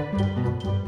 Música